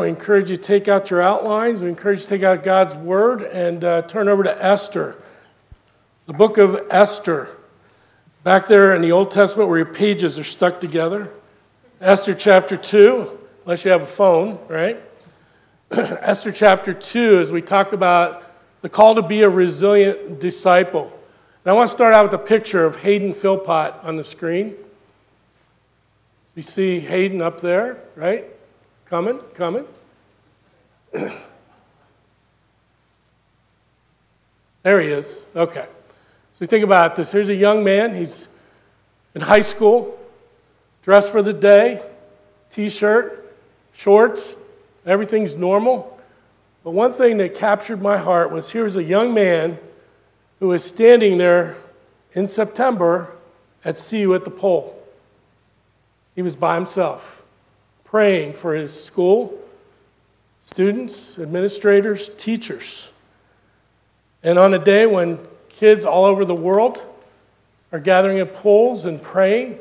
We encourage you to take out your outlines. We encourage you to take out God's Word and uh, turn over to Esther, the book of Esther. Back there in the Old Testament where your pages are stuck together. Esther chapter 2, unless you have a phone, right? Esther chapter 2, as we talk about the call to be a resilient disciple. And I want to start out with a picture of Hayden Philpott on the screen. So you see Hayden up there, right? Coming, coming. there he is. Okay. So think about this. Here's a young man. He's in high school, dressed for the day, t shirt, shorts, everything's normal. But one thing that captured my heart was here's a young man who was standing there in September at You at the Pole. He was by himself praying for his school, students, administrators, teachers. And on a day when kids all over the world are gathering at poles and praying,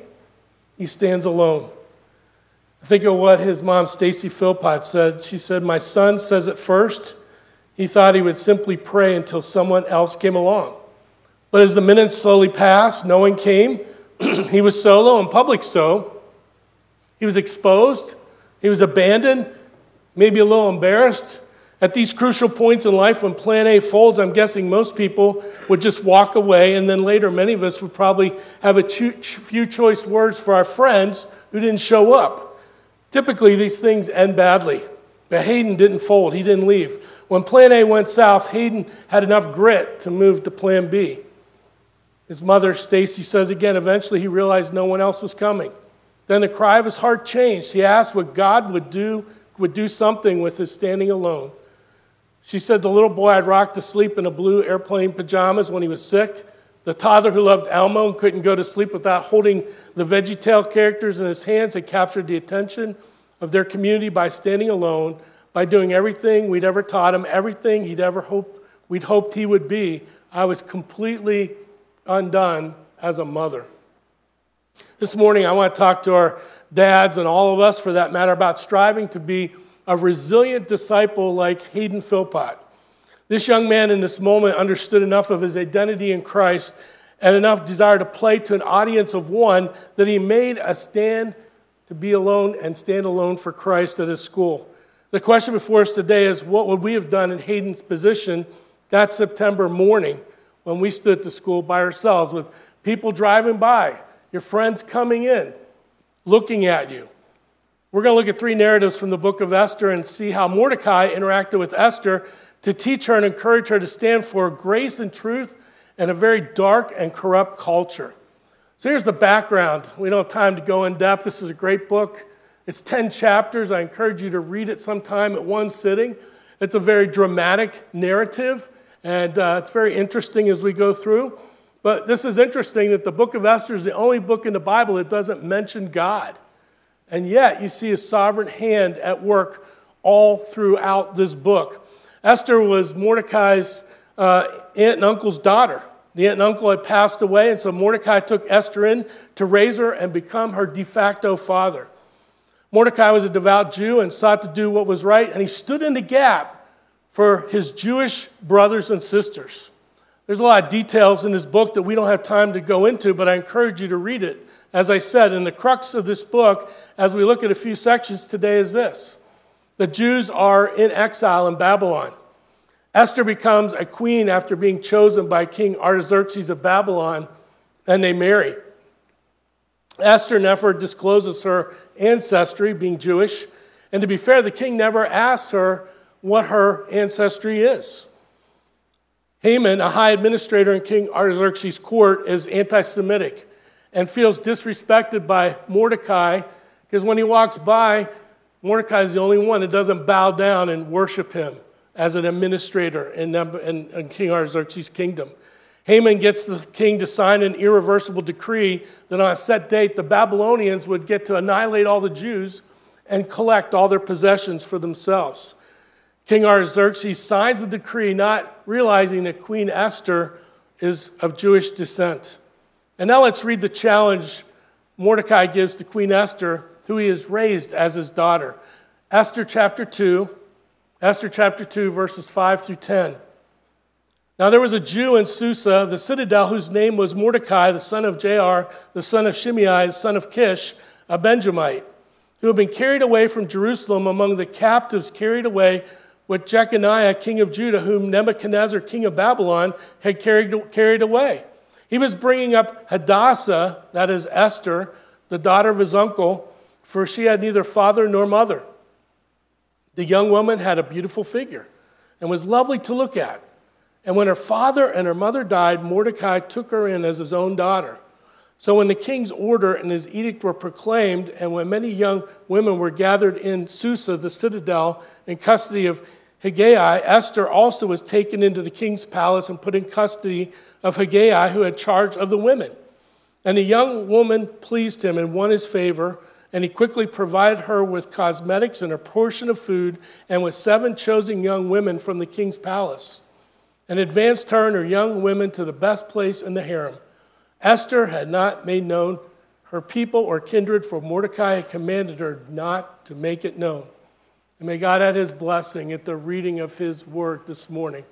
he stands alone. Think of what his mom, Stacy Philpott, said. She said, My son says at first he thought he would simply pray until someone else came along. But as the minutes slowly passed, no one came. he was solo and public so. He was exposed, he was abandoned, maybe a little embarrassed. At these crucial points in life when plan A folds, I'm guessing most people would just walk away, and then later, many of us would probably have a few choice words for our friends who didn't show up. Typically, these things end badly. But Hayden didn't fold, he didn't leave. When plan A went south, Hayden had enough grit to move to plan B. His mother, Stacy, says again, eventually he realized no one else was coming. Then the cry of his heart changed. He asked what God would do, would do something with his standing alone. She said the little boy had rocked to sleep in a blue airplane pajamas when he was sick. The toddler who loved Elmo and couldn't go to sleep without holding the VeggieTale characters in his hands had captured the attention of their community by standing alone, by doing everything we'd ever taught him, everything he'd ever hoped we'd hoped he would be. I was completely undone as a mother. This morning, I want to talk to our dads and all of us, for that matter, about striving to be a resilient disciple like Hayden Philpott. This young man in this moment understood enough of his identity in Christ and enough desire to play to an audience of one that he made a stand to be alone and stand alone for Christ at his school. The question before us today is what would we have done in Hayden's position that September morning when we stood at the school by ourselves with people driving by, your friends coming in, looking at you. We're going to look at three narratives from the book of Esther and see how Mordecai interacted with Esther to teach her and encourage her to stand for grace and truth in a very dark and corrupt culture. So here's the background. We don't have time to go in depth. This is a great book. It's 10 chapters. I encourage you to read it sometime at one sitting. It's a very dramatic narrative, and uh, it's very interesting as we go through. But this is interesting that the book of Esther is the only book in the Bible that doesn't mention God. And yet, you see a sovereign hand at work all throughout this book. Esther was Mordecai's uh, aunt and uncle's daughter. The aunt and uncle had passed away, and so Mordecai took Esther in to raise her and become her de facto father. Mordecai was a devout Jew and sought to do what was right, and he stood in the gap for his Jewish brothers and sisters. There's a lot of details in this book that we don't have time to go into, but I encourage you to read it. As I said, and the crux of this book, as we look at a few sections today, is this the Jews are in exile in Babylon. Esther becomes a queen after being chosen by King Artaxerxes of Babylon, and they marry. Esther never discloses her ancestry, being Jewish, and to be fair, the king never asks her what her ancestry is. Haman, a high administrator in King Artaxerxes' court, is anti Semitic and feels disrespected by Mordecai because when he walks by, Mordecai is the only one that doesn't bow down and worship him as an administrator in, in, in King Artaxerxes' kingdom. Haman gets the king to sign an irreversible decree that on a set date, the Babylonians would get to annihilate all the Jews and collect all their possessions for themselves. King Artaxerxes signs the decree, not realizing that Queen Esther is of Jewish descent. And now let's read the challenge Mordecai gives to Queen Esther, who he has raised as his daughter. Esther chapter 2, Esther chapter 2, verses 5 through 10. Now there was a Jew in Susa, the citadel, whose name was Mordecai, the son of Jair, the son of Shimei, the son of Kish, a Benjamite, who had been carried away from Jerusalem among the captives carried away with Jeconiah, king of Judah, whom Nebuchadnezzar, king of Babylon, had carried, carried away. He was bringing up Hadassah, that is Esther, the daughter of his uncle, for she had neither father nor mother. The young woman had a beautiful figure and was lovely to look at. And when her father and her mother died, Mordecai took her in as his own daughter. So when the king's order and his edict were proclaimed, and when many young women were gathered in Susa, the citadel, in custody of Hegai, Esther also was taken into the king's palace and put in custody of Hegai, who had charge of the women. And the young woman pleased him and won his favor, and he quickly provided her with cosmetics and a portion of food, and with seven chosen young women from the king's palace, and advanced her and her young women to the best place in the harem. Esther had not made known her people or kindred, for Mordecai had commanded her not to make it known. And may God add his blessing at the reading of his word this morning.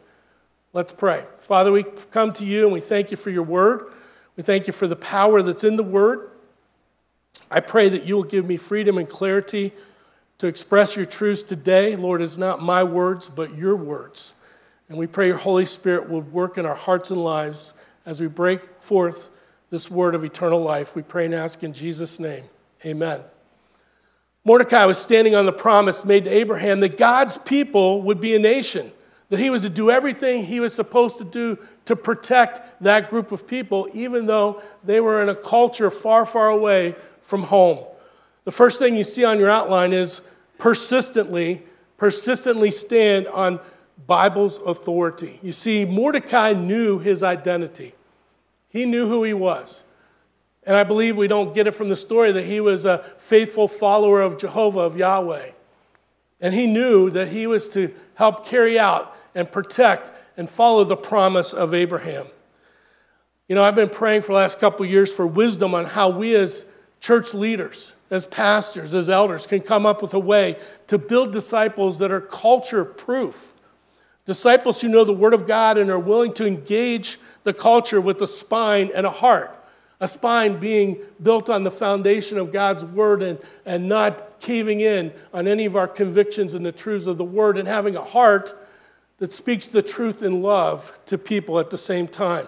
Let's pray. Father, we come to you and we thank you for your word. We thank you for the power that's in the word. I pray that you will give me freedom and clarity to express your truths today. Lord, it's not my words, but your words. And we pray your Holy Spirit will work in our hearts and lives as we break forth this word of eternal life. We pray and ask in Jesus' name. Amen. Mordecai was standing on the promise made to Abraham that God's people would be a nation, that he was to do everything he was supposed to do to protect that group of people, even though they were in a culture far, far away from home. The first thing you see on your outline is persistently, persistently stand on Bible's authority. You see, Mordecai knew his identity, he knew who he was. And I believe we don't get it from the story that he was a faithful follower of Jehovah, of Yahweh. And he knew that he was to help carry out and protect and follow the promise of Abraham. You know, I've been praying for the last couple years for wisdom on how we as church leaders, as pastors, as elders, can come up with a way to build disciples that are culture proof. Disciples who know the Word of God and are willing to engage the culture with a spine and a heart a spine being built on the foundation of God's word and, and not caving in on any of our convictions and the truths of the word, and having a heart that speaks the truth in love to people at the same time.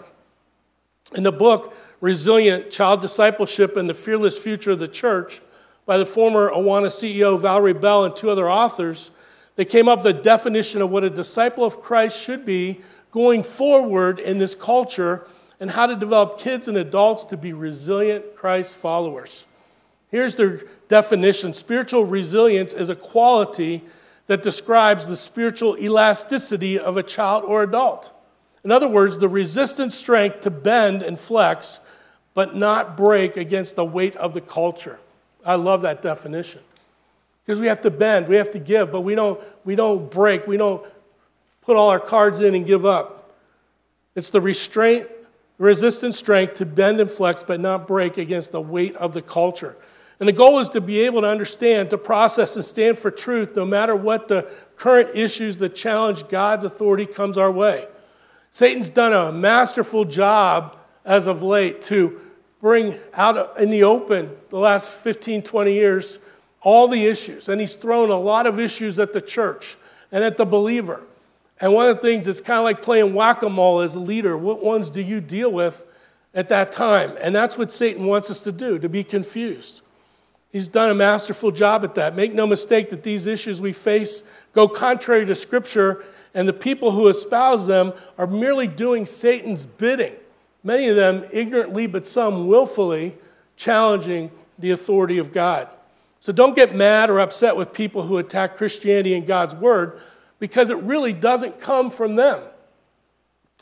In the book, Resilient Child Discipleship and the Fearless Future of the Church, by the former Awana CEO Valerie Bell and two other authors, they came up with a definition of what a disciple of Christ should be going forward in this culture and how to develop kids and adults to be resilient Christ followers. Here's their definition spiritual resilience is a quality that describes the spiritual elasticity of a child or adult. In other words, the resistant strength to bend and flex, but not break against the weight of the culture. I love that definition. Because we have to bend, we have to give, but we don't, we don't break, we don't put all our cards in and give up. It's the restraint resistant strength to bend and flex but not break against the weight of the culture. And the goal is to be able to understand, to process, and stand for truth no matter what the current issues that challenge God's authority comes our way. Satan's done a masterful job as of late to bring out in the open the last 15, 20 years all the issues. And he's thrown a lot of issues at the church and at the believer. And one of the things, it's kind of like playing whack a mole as a leader. What ones do you deal with at that time? And that's what Satan wants us to do, to be confused. He's done a masterful job at that. Make no mistake that these issues we face go contrary to Scripture, and the people who espouse them are merely doing Satan's bidding. Many of them ignorantly, but some willfully, challenging the authority of God. So don't get mad or upset with people who attack Christianity and God's Word because it really doesn't come from them.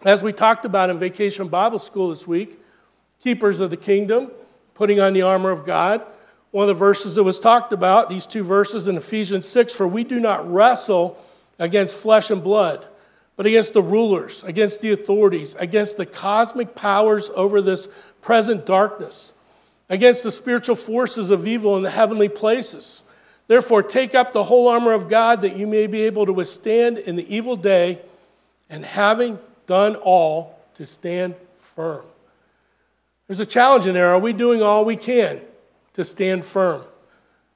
As we talked about in Vacation Bible School this week, keepers of the kingdom, putting on the armor of God. One of the verses that was talked about, these two verses in Ephesians 6 For we do not wrestle against flesh and blood, but against the rulers, against the authorities, against the cosmic powers over this present darkness, against the spiritual forces of evil in the heavenly places. Therefore, take up the whole armor of God that you may be able to withstand in the evil day, and having done all, to stand firm. There's a challenge in there. Are we doing all we can to stand firm?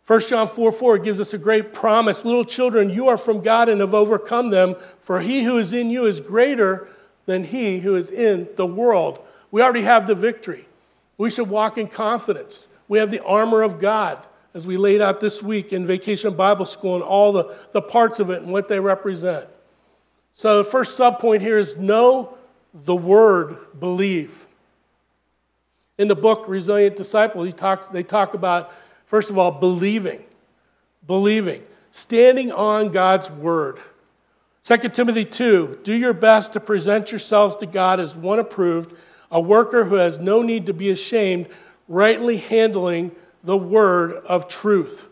1 John 4 4 gives us a great promise. Little children, you are from God and have overcome them, for he who is in you is greater than he who is in the world. We already have the victory. We should walk in confidence. We have the armor of God as we laid out this week in Vacation Bible School and all the, the parts of it and what they represent. So, the first subpoint here is know the word, believe. In the book Resilient Disciple, he talks, they talk about, first of all, believing. Believing. Standing on God's word. 2 Timothy 2 Do your best to present yourselves to God as one approved, a worker who has no need to be ashamed, rightly handling the word of truth.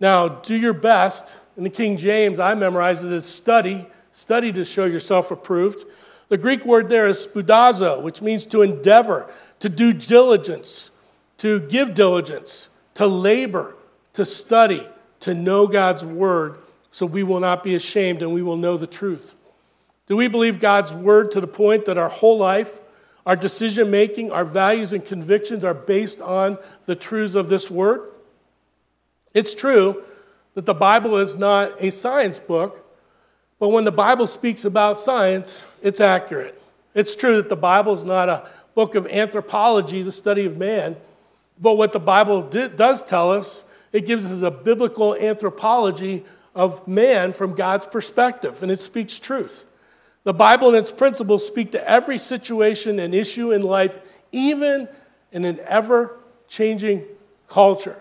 Now, do your best. In the King James, I memorize it as study, study to show yourself approved. The Greek word there is spoudazo, which means to endeavor, to do diligence, to give diligence, to labor, to study, to know God's word, so we will not be ashamed and we will know the truth. Do we believe God's word to the point that our whole life, our decision making, our values and convictions are based on the truths of this word. It's true that the Bible is not a science book, but when the Bible speaks about science, it's accurate. It's true that the Bible is not a book of anthropology, the study of man, but what the Bible does tell us, it gives us a biblical anthropology of man from God's perspective, and it speaks truth. The Bible and its principles speak to every situation and issue in life, even in an ever changing culture.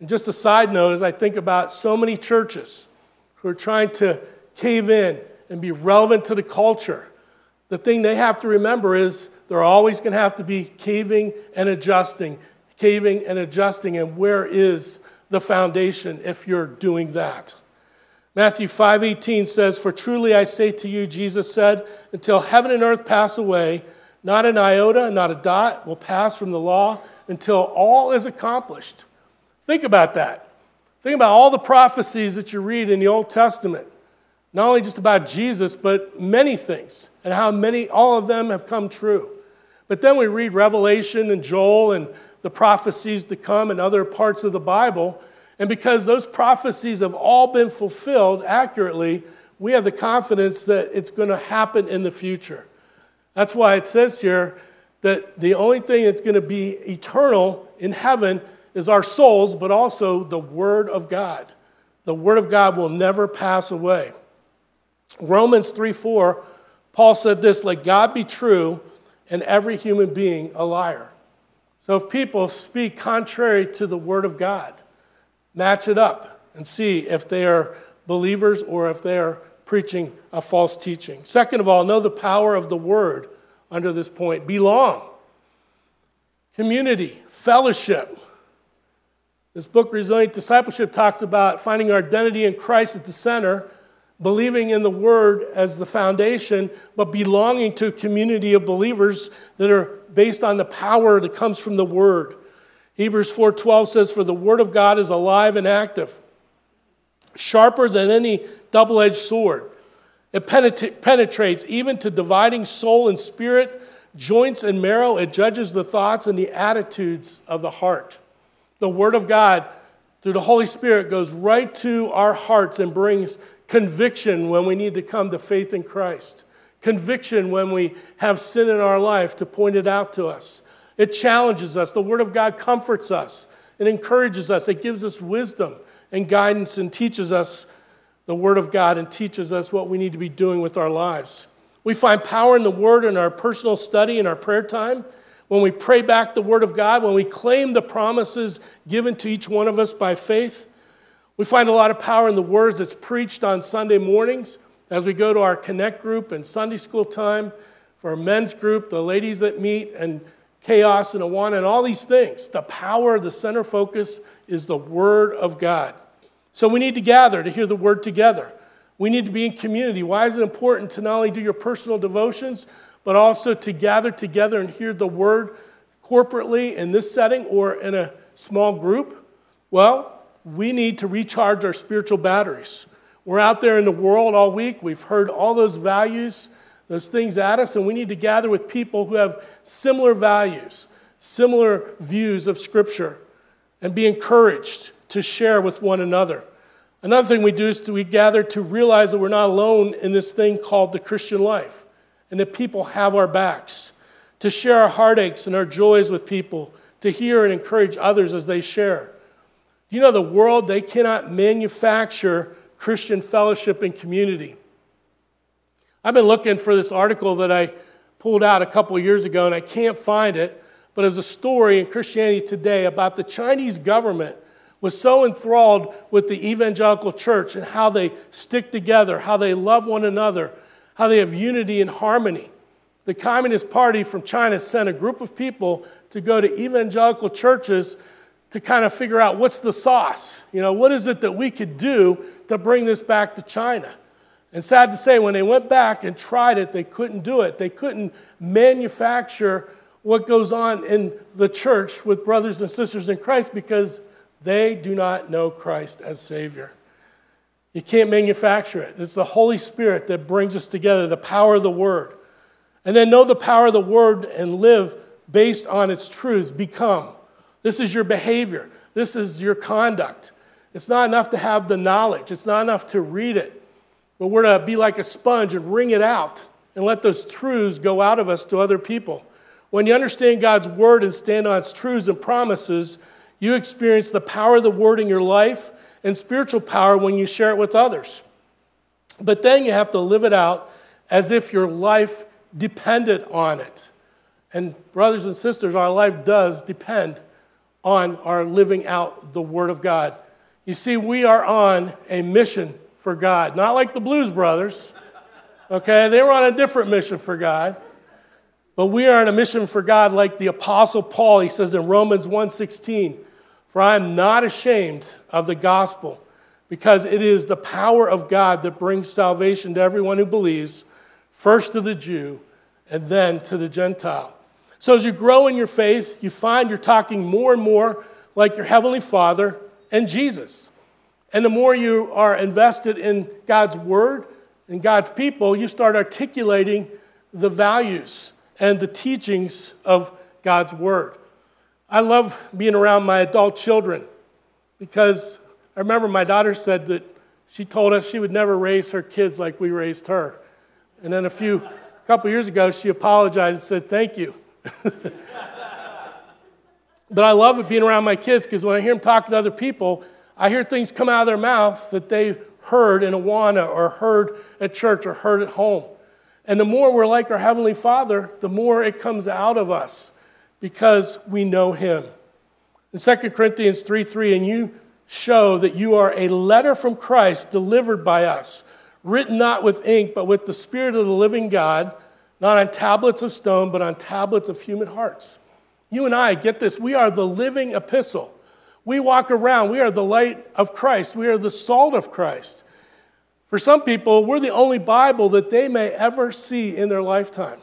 And just a side note, as I think about so many churches who are trying to cave in and be relevant to the culture, the thing they have to remember is they're always going to have to be caving and adjusting, caving and adjusting. And where is the foundation if you're doing that? Matthew 5:18 says, "For truly I say to you," Jesus said, "until heaven and earth pass away, not an iota, not a dot will pass from the law until all is accomplished." Think about that. Think about all the prophecies that you read in the Old Testament. Not only just about Jesus, but many things, and how many, all of them have come true. But then we read Revelation and Joel and the prophecies to come and other parts of the Bible, and because those prophecies have all been fulfilled accurately, we have the confidence that it's going to happen in the future. That's why it says here that the only thing that's going to be eternal in heaven is our souls, but also the Word of God. The Word of God will never pass away. Romans 3 4, Paul said this let God be true and every human being a liar. So if people speak contrary to the Word of God, match it up and see if they are believers or if they are preaching a false teaching. Second of all, know the power of the word under this point. Belong, community, fellowship. This book, Resilient Discipleship, talks about finding our identity in Christ at the center, believing in the Word as the foundation, but belonging to a community of believers that are based on the power that comes from the Word. Hebrews 4:12 says for the word of God is alive and active, sharper than any double-edged sword. It penetrates even to dividing soul and spirit, joints and marrow. It judges the thoughts and the attitudes of the heart. The word of God through the Holy Spirit goes right to our hearts and brings conviction when we need to come to faith in Christ. Conviction when we have sin in our life to point it out to us. It challenges us. The Word of God comforts us, it encourages us, it gives us wisdom and guidance and teaches us the Word of God and teaches us what we need to be doing with our lives. We find power in the Word in our personal study and our prayer time. When we pray back the Word of God, when we claim the promises given to each one of us by faith, we find a lot of power in the words that's preached on Sunday mornings as we go to our Connect group and Sunday school time, for our men's group, the ladies that meet, and chaos and Awana and all these things. The power, the center focus is the Word of God. So we need to gather to hear the Word together. We need to be in community. Why is it important to not only do your personal devotions, but also to gather together and hear the Word corporately in this setting or in a small group? Well, we need to recharge our spiritual batteries. We're out there in the world all week. We've heard all those values, those things at us, and we need to gather with people who have similar values, similar views of Scripture, and be encouraged to share with one another. Another thing we do is to, we gather to realize that we're not alone in this thing called the Christian life, and that people have our backs, to share our heartaches and our joys with people, to hear and encourage others as they share. You know, the world, they cannot manufacture Christian fellowship and community. I've been looking for this article that I pulled out a couple years ago, and I can't find it, but it was a story in Christianity Today about the Chinese government was so enthralled with the evangelical church and how they stick together, how they love one another, how they have unity and harmony. The Communist Party from China sent a group of people to go to evangelical churches to kind of figure out what's the sauce. You know, what is it that we could do to bring this back to China? And sad to say, when they went back and tried it, they couldn't do it. They couldn't manufacture what goes on in the church with brothers and sisters in Christ because they do not know Christ as Savior. You can't manufacture it. It's the Holy Spirit that brings us together, the power of the Word. And then know the power of the Word and live based on its truths. Become. This is your behavior, this is your conduct. It's not enough to have the knowledge, it's not enough to read it, but we're to be like a sponge and wring it out and let those truths go out of us to other people. When you understand God's word and stand on its truths and promises, you experience the power of the word in your life and spiritual power when you share it with others. But then you have to live it out as if your life depended on it. And, brothers and sisters, our life does depend on our living out the Word of God. You see, we are on a mission for God, not like the Blues Brothers, okay? They were on a different mission for God. But we are on a mission for God like the apostle Paul, he says in Romans 1:16, "For I am not ashamed of the gospel, because it is the power of God that brings salvation to everyone who believes, first to the Jew and then to the Gentile." So as you grow in your faith, you find you're talking more and more like your Heavenly Father and Jesus. And the more you are invested in God's Word and God's people, you start articulating the values and the teachings of God's Word. I love being around my adult children because I remember my daughter said that she told us she would never raise her kids like we raised her. And then a few, a couple years ago, she apologized and said, Thank you. but I love it being around my kids because when I hear them talking to other people, I hear things come out of their mouth that they heard in Awana or heard at church or heard at home. And the more we're like our Heavenly Father, the more it comes out of us because we know Him. In 2 Corinthians 3 3, and you show that you are a letter from Christ delivered by us, written not with ink, but with the Spirit of the living God not on tablets of stone, but on tablets of human hearts. You and I get this. We are the living epistle. We walk around, we are the light of Christ, we are the salt of Christ. For some people, we're the only Bible that they may ever see in their lifetime.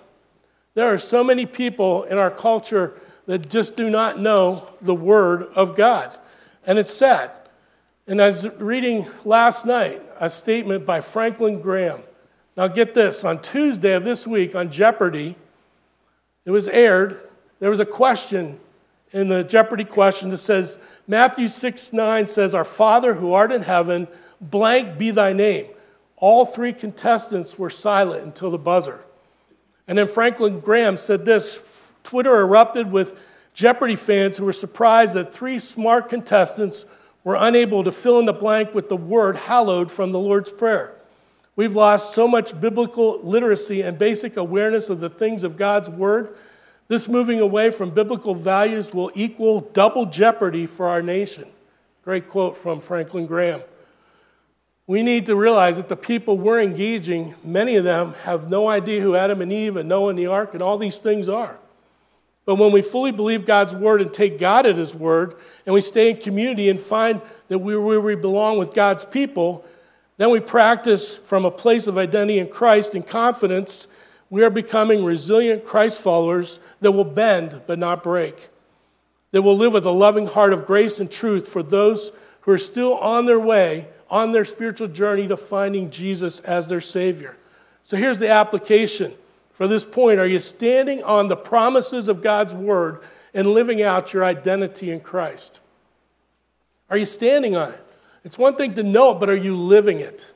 There are so many people in our culture that just do not know the Word of God. And it's sad. And I was reading last night a statement by Franklin Graham. Now, get this on Tuesday of this week on Jeopardy, it was aired. There was a question in the Jeopardy question that says, Matthew 6 9 says, Our Father who art in heaven, blank be thy name. All three contestants were silent until the buzzer. And then Franklin Graham said this Twitter erupted with Jeopardy fans who were surprised that three smart contestants were unable to fill in the blank with the word hallowed from the Lord's Prayer. We've lost so much biblical literacy and basic awareness of the things of God's Word. This moving away from biblical values will equal double jeopardy for our nation. Great quote from Franklin Graham. We need to realize that the people we're engaging, many of them have no idea who Adam and Eve and Noah and the ark and all these things are. But when we fully believe God's word and take God at his word, and we stay in community and find that we, we belong with God's people, then we practice from a place of identity in Christ and confidence. We are becoming resilient Christ followers that will bend but not break, that will live with a loving heart of grace and truth for those who are still on their way, on their spiritual journey to finding Jesus as their Savior. So here's the application for this point Are you standing on the promises of God's Word and living out your identity in Christ? Are you standing on it? It's one thing to know it, but are you living it?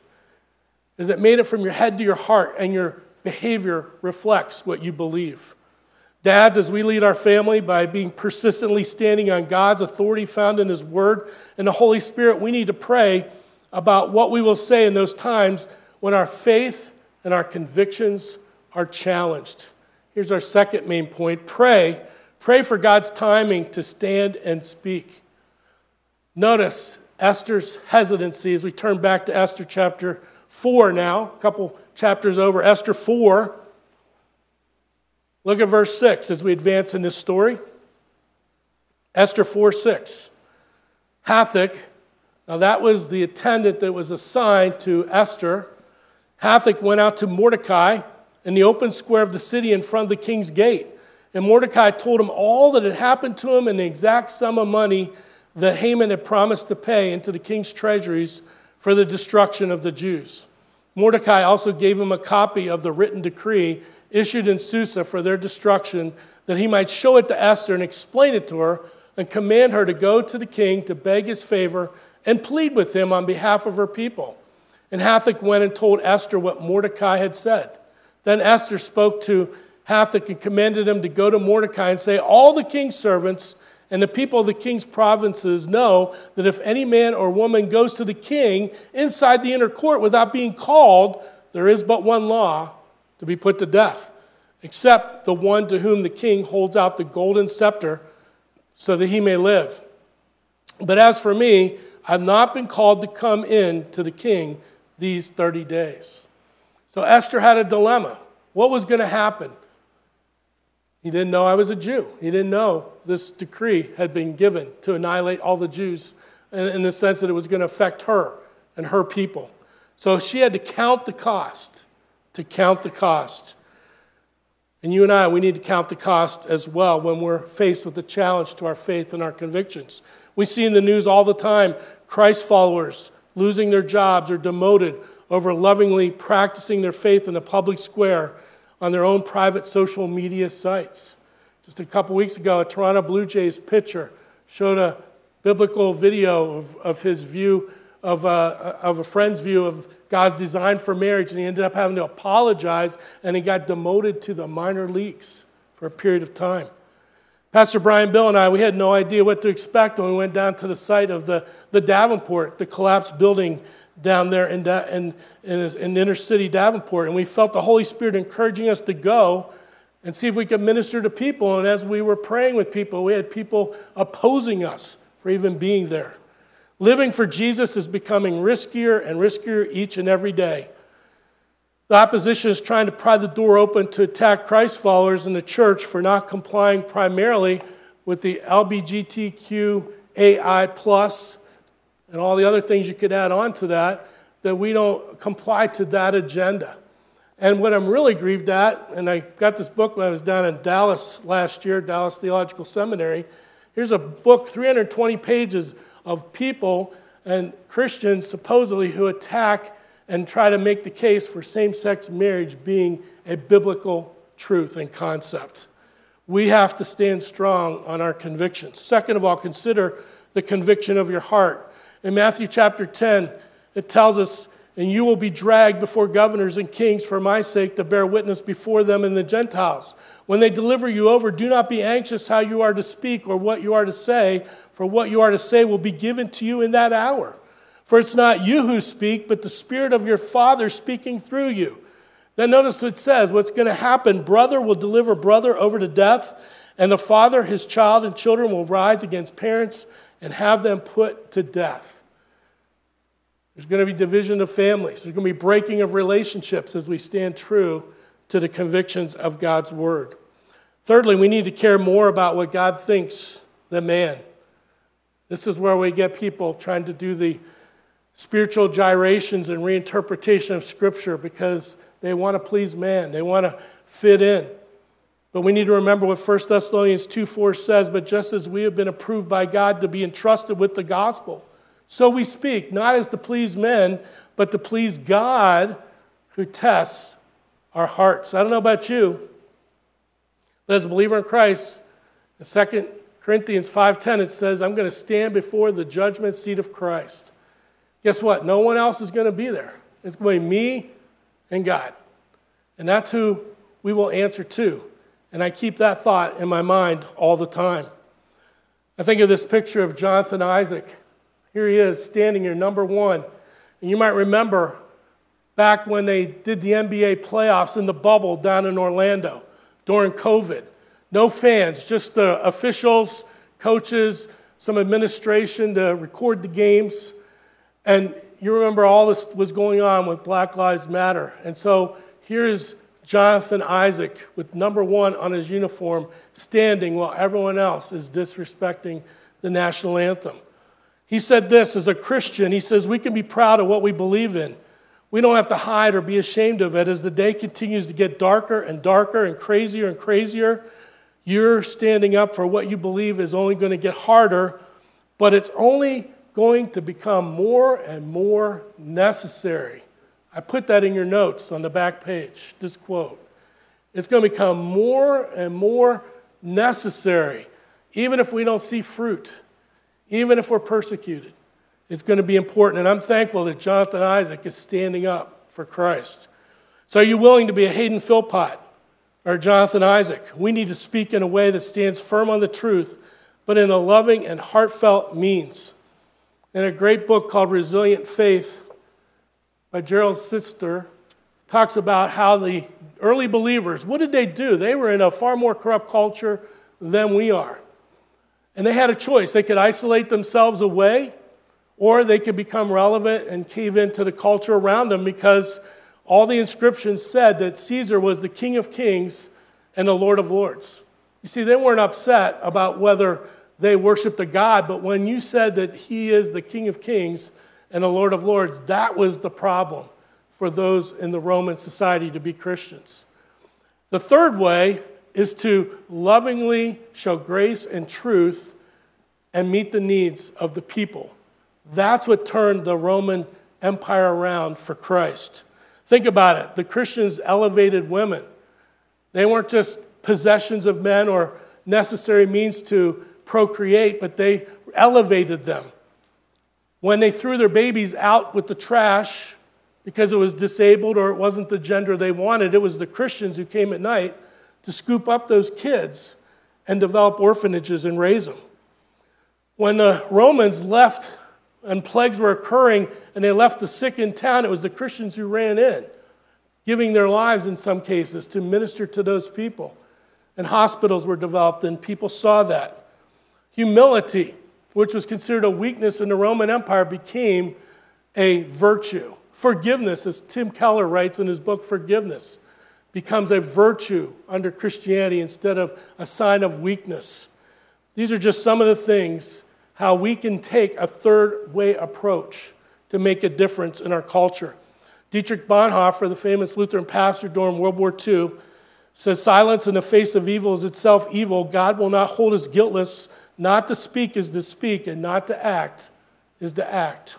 Is it made it from your head to your heart and your behavior reflects what you believe? Dads, as we lead our family by being persistently standing on God's authority found in His Word and the Holy Spirit, we need to pray about what we will say in those times when our faith and our convictions are challenged. Here's our second main point pray. Pray for God's timing to stand and speak. Notice Esther's hesitancy as we turn back to Esther chapter 4 now, a couple chapters over. Esther 4. Look at verse 6 as we advance in this story. Esther 4 6. Hathach, now that was the attendant that was assigned to Esther. Hathach went out to Mordecai in the open square of the city in front of the king's gate. And Mordecai told him all that had happened to him and the exact sum of money that Haman had promised to pay into the king's treasuries for the destruction of the Jews. Mordecai also gave him a copy of the written decree issued in Susa for their destruction, that he might show it to Esther and explain it to her, and command her to go to the king to beg his favor and plead with him on behalf of her people. And Hathach went and told Esther what Mordecai had said. Then Esther spoke to Hathach and commanded him to go to Mordecai and say, All the king's servants and the people of the king's provinces know that if any man or woman goes to the king inside the inner court without being called, there is but one law to be put to death, except the one to whom the king holds out the golden scepter so that he may live. But as for me, I've not been called to come in to the king these 30 days. So Esther had a dilemma. What was going to happen? He didn't know I was a Jew. He didn't know this decree had been given to annihilate all the Jews in the sense that it was going to affect her and her people. So she had to count the cost, to count the cost. And you and I, we need to count the cost as well when we're faced with the challenge to our faith and our convictions. We see in the news all the time Christ followers losing their jobs or demoted over lovingly practicing their faith in the public square on their own private social media sites. Just a couple weeks ago, a Toronto Blue Jays pitcher showed a biblical video of, of his view of a, of a friend's view of God's design for marriage, and he ended up having to apologize and he got demoted to the minor leagues for a period of time. Pastor Brian Bill and I, we had no idea what to expect when we went down to the site of the, the Davenport, the collapsed building down there in, in, in, in inner city Davenport. And we felt the Holy Spirit encouraging us to go and see if we could minister to people. And as we were praying with people, we had people opposing us for even being there. Living for Jesus is becoming riskier and riskier each and every day. The opposition is trying to pry the door open to attack Christ followers in the church for not complying primarily with the LBGTQAI plus and all the other things you could add on to that, that we don't comply to that agenda. And what I'm really grieved at, and I got this book when I was down in Dallas last year, Dallas Theological Seminary. Here's a book, 320 pages of people and Christians supposedly who attack and try to make the case for same sex marriage being a biblical truth and concept. We have to stand strong on our convictions. Second of all, consider the conviction of your heart. In Matthew chapter 10, it tells us, And you will be dragged before governors and kings for my sake to bear witness before them and the Gentiles. When they deliver you over, do not be anxious how you are to speak or what you are to say, for what you are to say will be given to you in that hour. For it's not you who speak, but the Spirit of your Father speaking through you. Then notice what it says what's going to happen brother will deliver brother over to death, and the father, his child, and children will rise against parents and have them put to death. There's going to be division of families. There's going to be breaking of relationships as we stand true to the convictions of God's word. Thirdly, we need to care more about what God thinks than man. This is where we get people trying to do the spiritual gyrations and reinterpretation of Scripture because they want to please man, they want to fit in. But we need to remember what 1 Thessalonians 2 4 says, but just as we have been approved by God to be entrusted with the gospel, So we speak, not as to please men, but to please God who tests our hearts. I don't know about you, but as a believer in Christ, in 2 Corinthians 5:10 it says, "I'm going to stand before the judgment seat of Christ." Guess what? No one else is going to be there. It's going to be me and God. And that's who we will answer to. And I keep that thought in my mind all the time. I think of this picture of Jonathan Isaac. Here he is standing here, number one. And you might remember back when they did the NBA playoffs in the bubble down in Orlando during COVID. No fans, just the officials, coaches, some administration to record the games. And you remember all this was going on with Black Lives Matter. And so here's Jonathan Isaac with number one on his uniform standing while everyone else is disrespecting the national anthem. He said this as a Christian, he says, We can be proud of what we believe in. We don't have to hide or be ashamed of it as the day continues to get darker and darker and crazier and crazier. You're standing up for what you believe is only going to get harder, but it's only going to become more and more necessary. I put that in your notes on the back page, this quote. It's going to become more and more necessary, even if we don't see fruit, even if we're persecuted. It's going to be important. And I'm thankful that Jonathan Isaac is standing up for Christ. So, are you willing to be a Hayden Philpott or Jonathan Isaac? We need to speak in a way that stands firm on the truth, but in a loving and heartfelt means. In a great book called Resilient Faith by Gerald Sittser, talks about how the early believers, what did they do? They were in a far more corrupt culture than we are. And they had a choice. They could isolate themselves away, or they could become relevant and cave into the culture around them because all the inscriptions said that Caesar was the King of Kings and the Lord of Lords. You see, they weren't upset about whether they worshiped a God, but when you said that he is the King of Kings and the Lord of Lords, that was the problem for those in the Roman society to be Christians. The third way is to lovingly show grace and truth and meet the needs of the people. That's what turned the Roman Empire around for Christ. Think about it the Christians elevated women. They weren't just possessions of men or necessary means to procreate, but they elevated them. When they threw their babies out with the trash because it was disabled or it wasn't the gender they wanted, it was the Christians who came at night to scoop up those kids and develop orphanages and raise them. When the Romans left and plagues were occurring and they left the sick in town, it was the Christians who ran in, giving their lives in some cases to minister to those people. And hospitals were developed, and people saw that. Humility, which was considered a weakness in the Roman Empire, became a virtue. Forgiveness, as Tim Keller writes in his book Forgiveness, becomes a virtue under Christianity instead of a sign of weakness. These are just some of the things how we can take a third way approach to make a difference in our culture. Dietrich Bonhoeffer, the famous Lutheran pastor during World War II, says silence in the face of evil is itself evil. God will not hold us guiltless not to speak is to speak, and not to act is to act.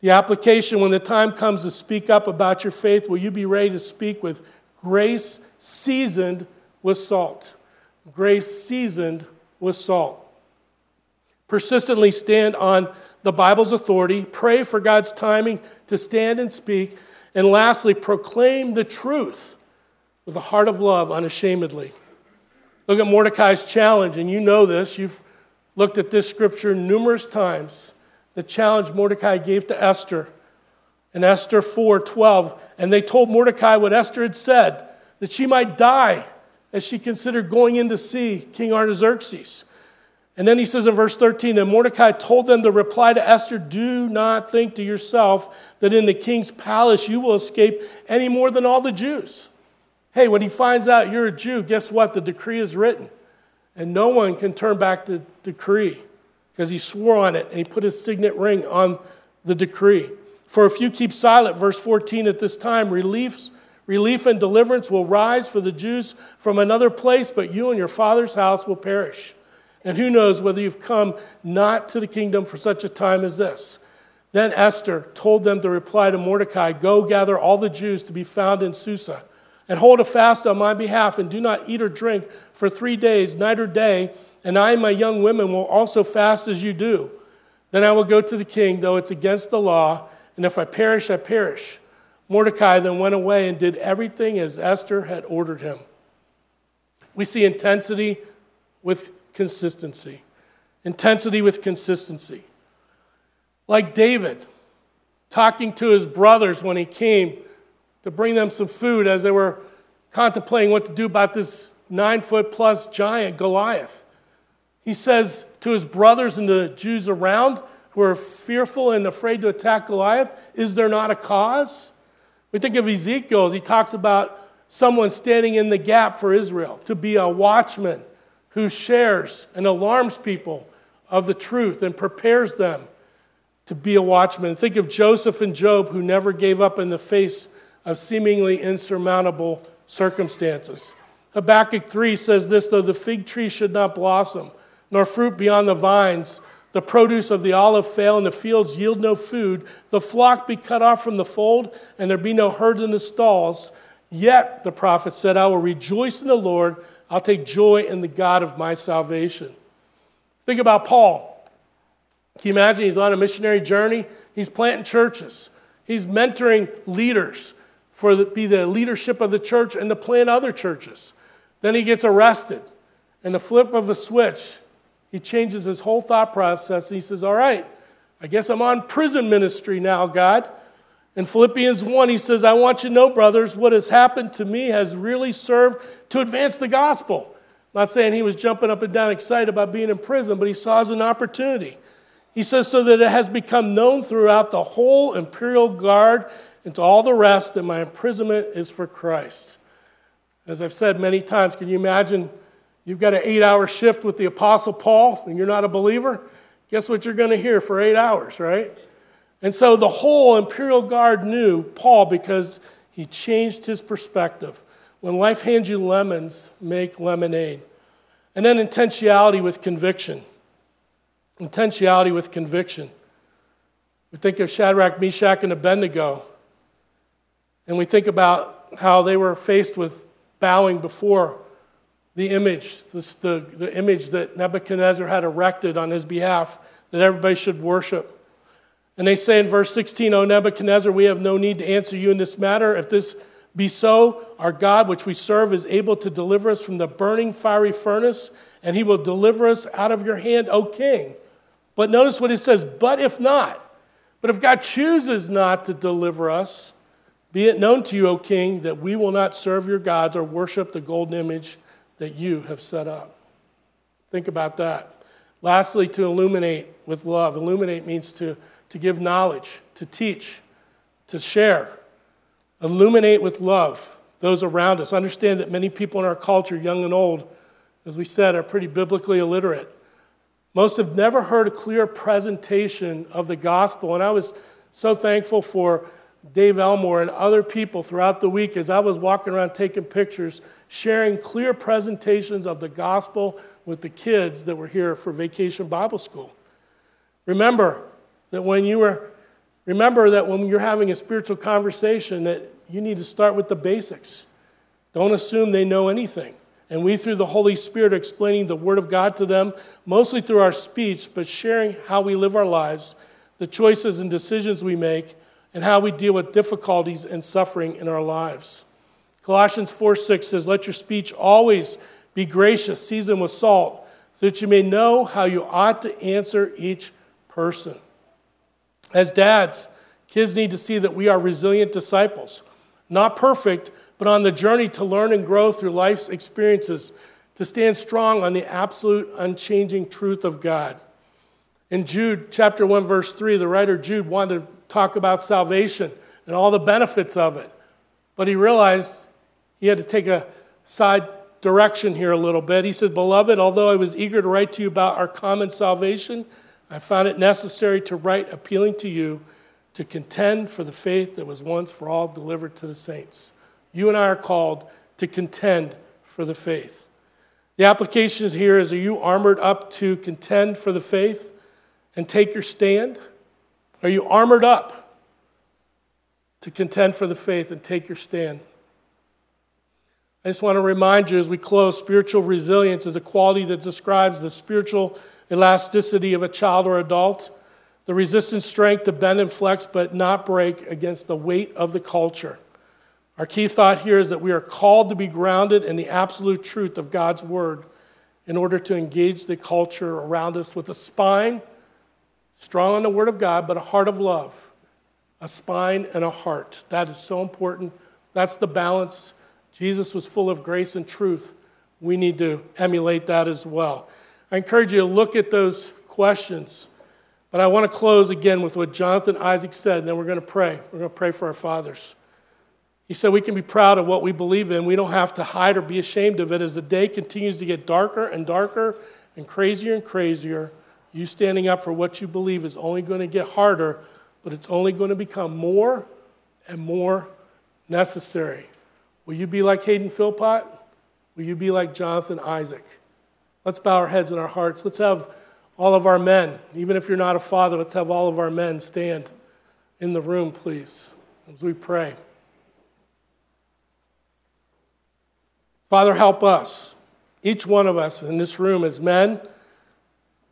The application when the time comes to speak up about your faith, will you be ready to speak with grace seasoned with salt? Grace seasoned with salt. Persistently stand on the Bible's authority, pray for God's timing to stand and speak, and lastly, proclaim the truth with a heart of love unashamedly. Look at Mordecai's challenge, and you know this. You've looked at this scripture numerous times. The challenge Mordecai gave to Esther in Esther 4:12, and they told Mordecai what Esther had said, that she might die as she considered going in to see King Artaxerxes. And then he says in verse 13, and Mordecai told them to reply to Esther, Do not think to yourself that in the king's palace you will escape any more than all the Jews. Hey, when he finds out you're a Jew, guess what? The decree is written. And no one can turn back the decree because he swore on it and he put his signet ring on the decree. For if you keep silent, verse 14, at this time, relief, relief and deliverance will rise for the Jews from another place, but you and your father's house will perish. And who knows whether you've come not to the kingdom for such a time as this. Then Esther told them to reply to Mordecai Go gather all the Jews to be found in Susa, and hold a fast on my behalf, and do not eat or drink for three days, night or day, and I and my young women will also fast as you do. Then I will go to the king, though it's against the law, and if I perish, I perish. Mordecai then went away and did everything as Esther had ordered him. We see intensity with consistency. Intensity with consistency. Like David talking to his brothers when he came to bring them some food as they were contemplating what to do about this nine foot plus giant, Goliath. He says to his brothers and the Jews around who are fearful and afraid to attack Goliath, Is there not a cause? We think of Ezekiel as he talks about someone standing in the gap for Israel, to be a watchman who shares and alarms people of the truth and prepares them to be a watchman. Think of Joseph and Job who never gave up in the face of seemingly insurmountable circumstances. Habakkuk 3 says this though the fig tree should not blossom, nor fruit beyond the vines, the produce of the olive fail, and the fields yield no food, the flock be cut off from the fold, and there be no herd in the stalls. Yet, the prophet said, I will rejoice in the Lord. I'll take joy in the God of my salvation. Think about Paul. Can you imagine he's on a missionary journey? He's planting churches, he's mentoring leaders for the, be the leadership of the church and to plant other churches. Then he gets arrested. And the flip of a switch, he changes his whole thought process. he says, All right, I guess I'm on prison ministry now, God. In Philippians 1, he says, I want you to know, brothers, what has happened to me has really served to advance the gospel. I'm not saying he was jumping up and down excited about being in prison, but he saw as an opportunity. He says, so that it has become known throughout the whole imperial guard and to all the rest that my imprisonment is for Christ. As I've said many times, can you imagine You've got an eight hour shift with the Apostle Paul and you're not a believer. Guess what you're going to hear for eight hours, right? And so the whole Imperial Guard knew Paul because he changed his perspective. When life hands you lemons, make lemonade. And then intentionality with conviction. Intentionality with conviction. We think of Shadrach, Meshach, and Abednego. And we think about how they were faced with bowing before the image, the, the image that Nebuchadnezzar had erected on his behalf that everybody should worship. And they say in verse 16, O Nebuchadnezzar, we have no need to answer you in this matter. If this be so, our God, which we serve, is able to deliver us from the burning fiery furnace, and he will deliver us out of your hand, O king. But notice what he says, but if not, but if God chooses not to deliver us, be it known to you, O king, that we will not serve your gods or worship the golden image that you have set up. Think about that. Lastly, to illuminate with love. Illuminate means to, to give knowledge, to teach, to share. Illuminate with love those around us. Understand that many people in our culture, young and old, as we said, are pretty biblically illiterate. Most have never heard a clear presentation of the gospel. And I was so thankful for Dave Elmore and other people throughout the week as I was walking around taking pictures, sharing clear presentations of the gospel with the kids that were here for vacation Bible school. Remember that when you were remember that when you're having a spiritual conversation that you need to start with the basics. Don't assume they know anything. And we, through the Holy Spirit, are explaining the Word of God to them, mostly through our speech, but sharing how we live our lives, the choices and decisions we make, and how we deal with difficulties and suffering in our lives. Colossians 4 6 says, Let your speech always be gracious, seasoned with salt, so that you may know how you ought to answer each person. As dads, kids need to see that we are resilient disciples, not perfect, but on the journey to learn and grow through life's experiences, to stand strong on the absolute, unchanging truth of God. In Jude chapter 1, verse 3, the writer Jude wanted talk about salvation and all the benefits of it. But he realized he had to take a side direction here a little bit. He said, Beloved, although I was eager to write to you about our common salvation, I found it necessary to write appealing to you to contend for the faith that was once for all delivered to the saints. You and I are called to contend for the faith. The application is here is Are you armored up to contend for the faith and take your stand? Are you armored up to contend for the faith and take your stand? I just want to remind you as we close spiritual resilience is a quality that describes the spiritual elasticity of a child or adult, the resistant strength to bend and flex but not break against the weight of the culture. Our key thought here is that we are called to be grounded in the absolute truth of God's word in order to engage the culture around us with a spine strong on the word of God, but a heart of love, a spine and a heart. That is so important. That's the balance Jesus was full of grace and truth. We need to emulate that as well. I encourage you to look at those questions. But I want to close again with what Jonathan Isaac said, and then we're going to pray. We're going to pray for our fathers. He said, We can be proud of what we believe in. We don't have to hide or be ashamed of it. As the day continues to get darker and darker and crazier and crazier, you standing up for what you believe is only going to get harder, but it's only going to become more and more necessary. Will you be like Hayden Philpott? Will you be like Jonathan Isaac? Let's bow our heads and our hearts. Let's have all of our men, even if you're not a father, let's have all of our men stand in the room, please, as we pray. Father, help us, each one of us in this room as men,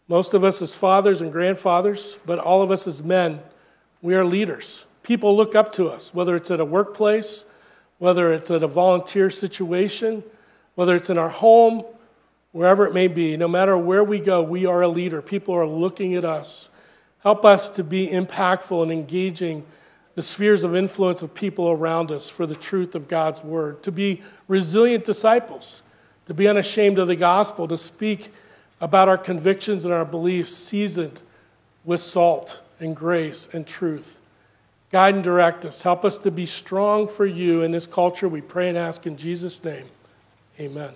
most of us as fathers and grandfathers, but all of us as men, we are leaders. People look up to us, whether it's at a workplace, whether it's at a volunteer situation, whether it's in our home, wherever it may be, no matter where we go, we are a leader. People are looking at us. Help us to be impactful and engaging the spheres of influence of people around us for the truth of God's word, to be resilient disciples, to be unashamed of the gospel, to speak about our convictions and our beliefs seasoned with salt and grace and truth. Guide and direct us. Help us to be strong for you in this culture. We pray and ask in Jesus' name. Amen.